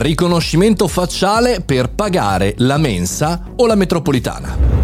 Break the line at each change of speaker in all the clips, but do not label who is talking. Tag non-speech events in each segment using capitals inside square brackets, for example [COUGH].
Riconoscimento facciale per pagare la mensa o la metropolitana.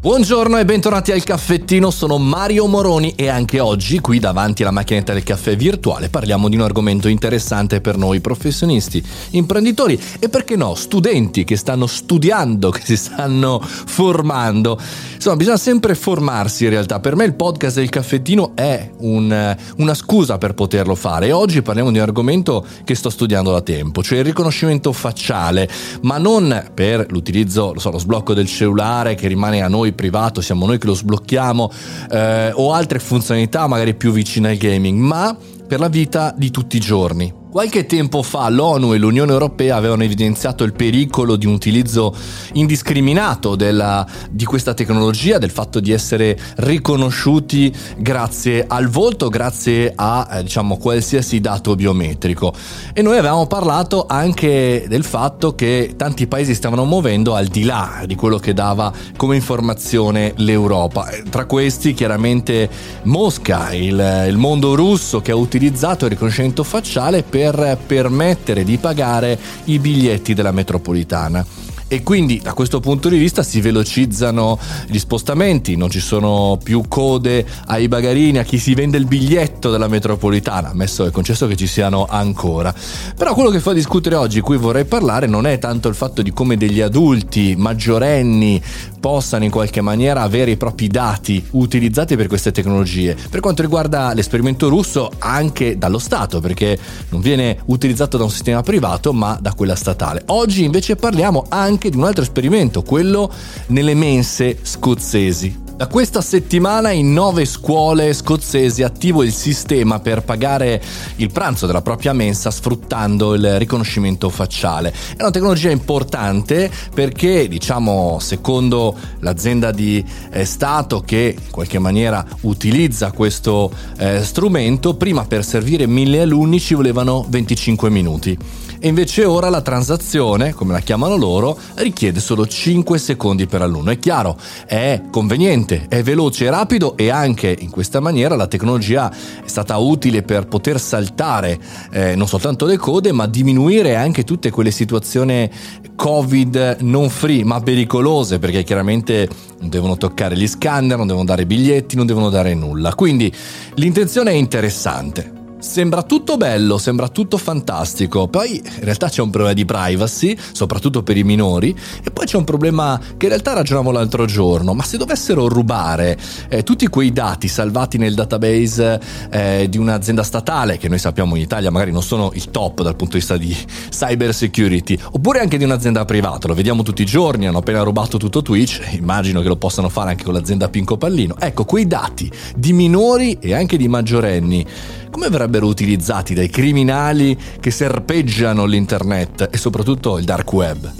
Buongiorno e bentornati al caffettino, sono Mario Moroni e anche oggi qui davanti alla macchinetta del caffè virtuale parliamo di un argomento interessante per noi professionisti, imprenditori e perché no, studenti che stanno studiando, [LAUGHS] che si stanno formando. Insomma, bisogna sempre formarsi in realtà. Per me il podcast del caffettino è un, una scusa per poterlo fare e oggi parliamo di un argomento che sto studiando da tempo, cioè il riconoscimento facciale, ma non per l'utilizzo, lo so, lo sblocco del cellulare che rimane a noi noi privato, siamo noi che lo sblocchiamo, eh, o altre funzionalità magari più vicine al gaming, ma per la vita di tutti i giorni. Qualche tempo fa l'ONU e l'Unione Europea avevano evidenziato il pericolo di un utilizzo indiscriminato della, di questa tecnologia, del fatto di essere riconosciuti grazie al volto, grazie a eh, diciamo, qualsiasi dato biometrico. E noi avevamo parlato anche del fatto che tanti paesi stavano muovendo al di là di quello che dava come informazione l'Europa. Tra questi chiaramente Mosca, il, il mondo russo che ha utilizzato il riconoscimento facciale per per permettere di pagare i biglietti della metropolitana e quindi da questo punto di vista si velocizzano gli spostamenti, non ci sono più code ai bagarini, a chi si vende il biglietto della metropolitana, ammesso e concesso che ci siano ancora. Però quello che fa discutere oggi, cui vorrei parlare, non è tanto il fatto di come degli adulti maggiorenni possano in qualche maniera avere i propri dati utilizzati per queste tecnologie. Per quanto riguarda l'esperimento russo, anche dallo Stato, perché non viene utilizzato da un sistema privato, ma da quella statale. Oggi invece parliamo anche anche di un altro esperimento, quello nelle mense scozzesi. Da questa settimana in nove scuole scozzesi attivo il sistema per pagare il pranzo della propria mensa sfruttando il riconoscimento facciale. È una tecnologia importante perché, diciamo, secondo l'azienda di eh, Stato che in qualche maniera utilizza questo eh, strumento, prima per servire mille alunni ci volevano 25 minuti e invece ora la transazione, come la chiamano loro, richiede solo 5 secondi per alunno. È chiaro, è conveniente, è veloce e rapido e anche in questa maniera la tecnologia è stata utile per poter saltare eh, non soltanto le code, ma diminuire anche tutte quelle situazioni Covid non free, ma pericolose, perché chiaramente non devono toccare gli scanner, non devono dare biglietti, non devono dare nulla. Quindi l'intenzione è interessante. Sembra tutto bello, sembra tutto fantastico, poi in realtà c'è un problema di privacy, soprattutto per i minori, e poi c'è un problema che in realtà ragionavo l'altro giorno, ma se dovessero rubare eh, tutti quei dati salvati nel database eh, di un'azienda statale, che noi sappiamo in Italia magari non sono il top dal punto di vista di cyber security, oppure anche di un'azienda privata, lo vediamo tutti i giorni, hanno appena rubato tutto Twitch, [LAUGHS] immagino che lo possano fare anche con l'azienda Pinco Pallino, ecco quei dati di minori e anche di maggiorenni come verrebbero utilizzati dai criminali che serpeggiano l'internet e soprattutto il dark web?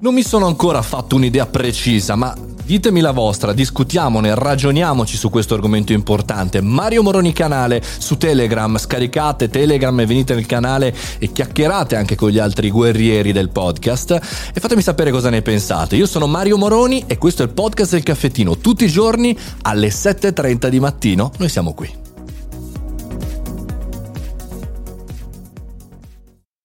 Non mi sono ancora fatto un'idea precisa, ma Ditemi la vostra, discutiamone, ragioniamoci su questo argomento importante. Mario Moroni canale su Telegram, scaricate Telegram e venite nel canale e chiacchierate anche con gli altri guerrieri del podcast e fatemi sapere cosa ne pensate. Io sono Mario Moroni e questo è il podcast del caffettino, tutti i giorni alle 7.30 di mattino. Noi siamo qui.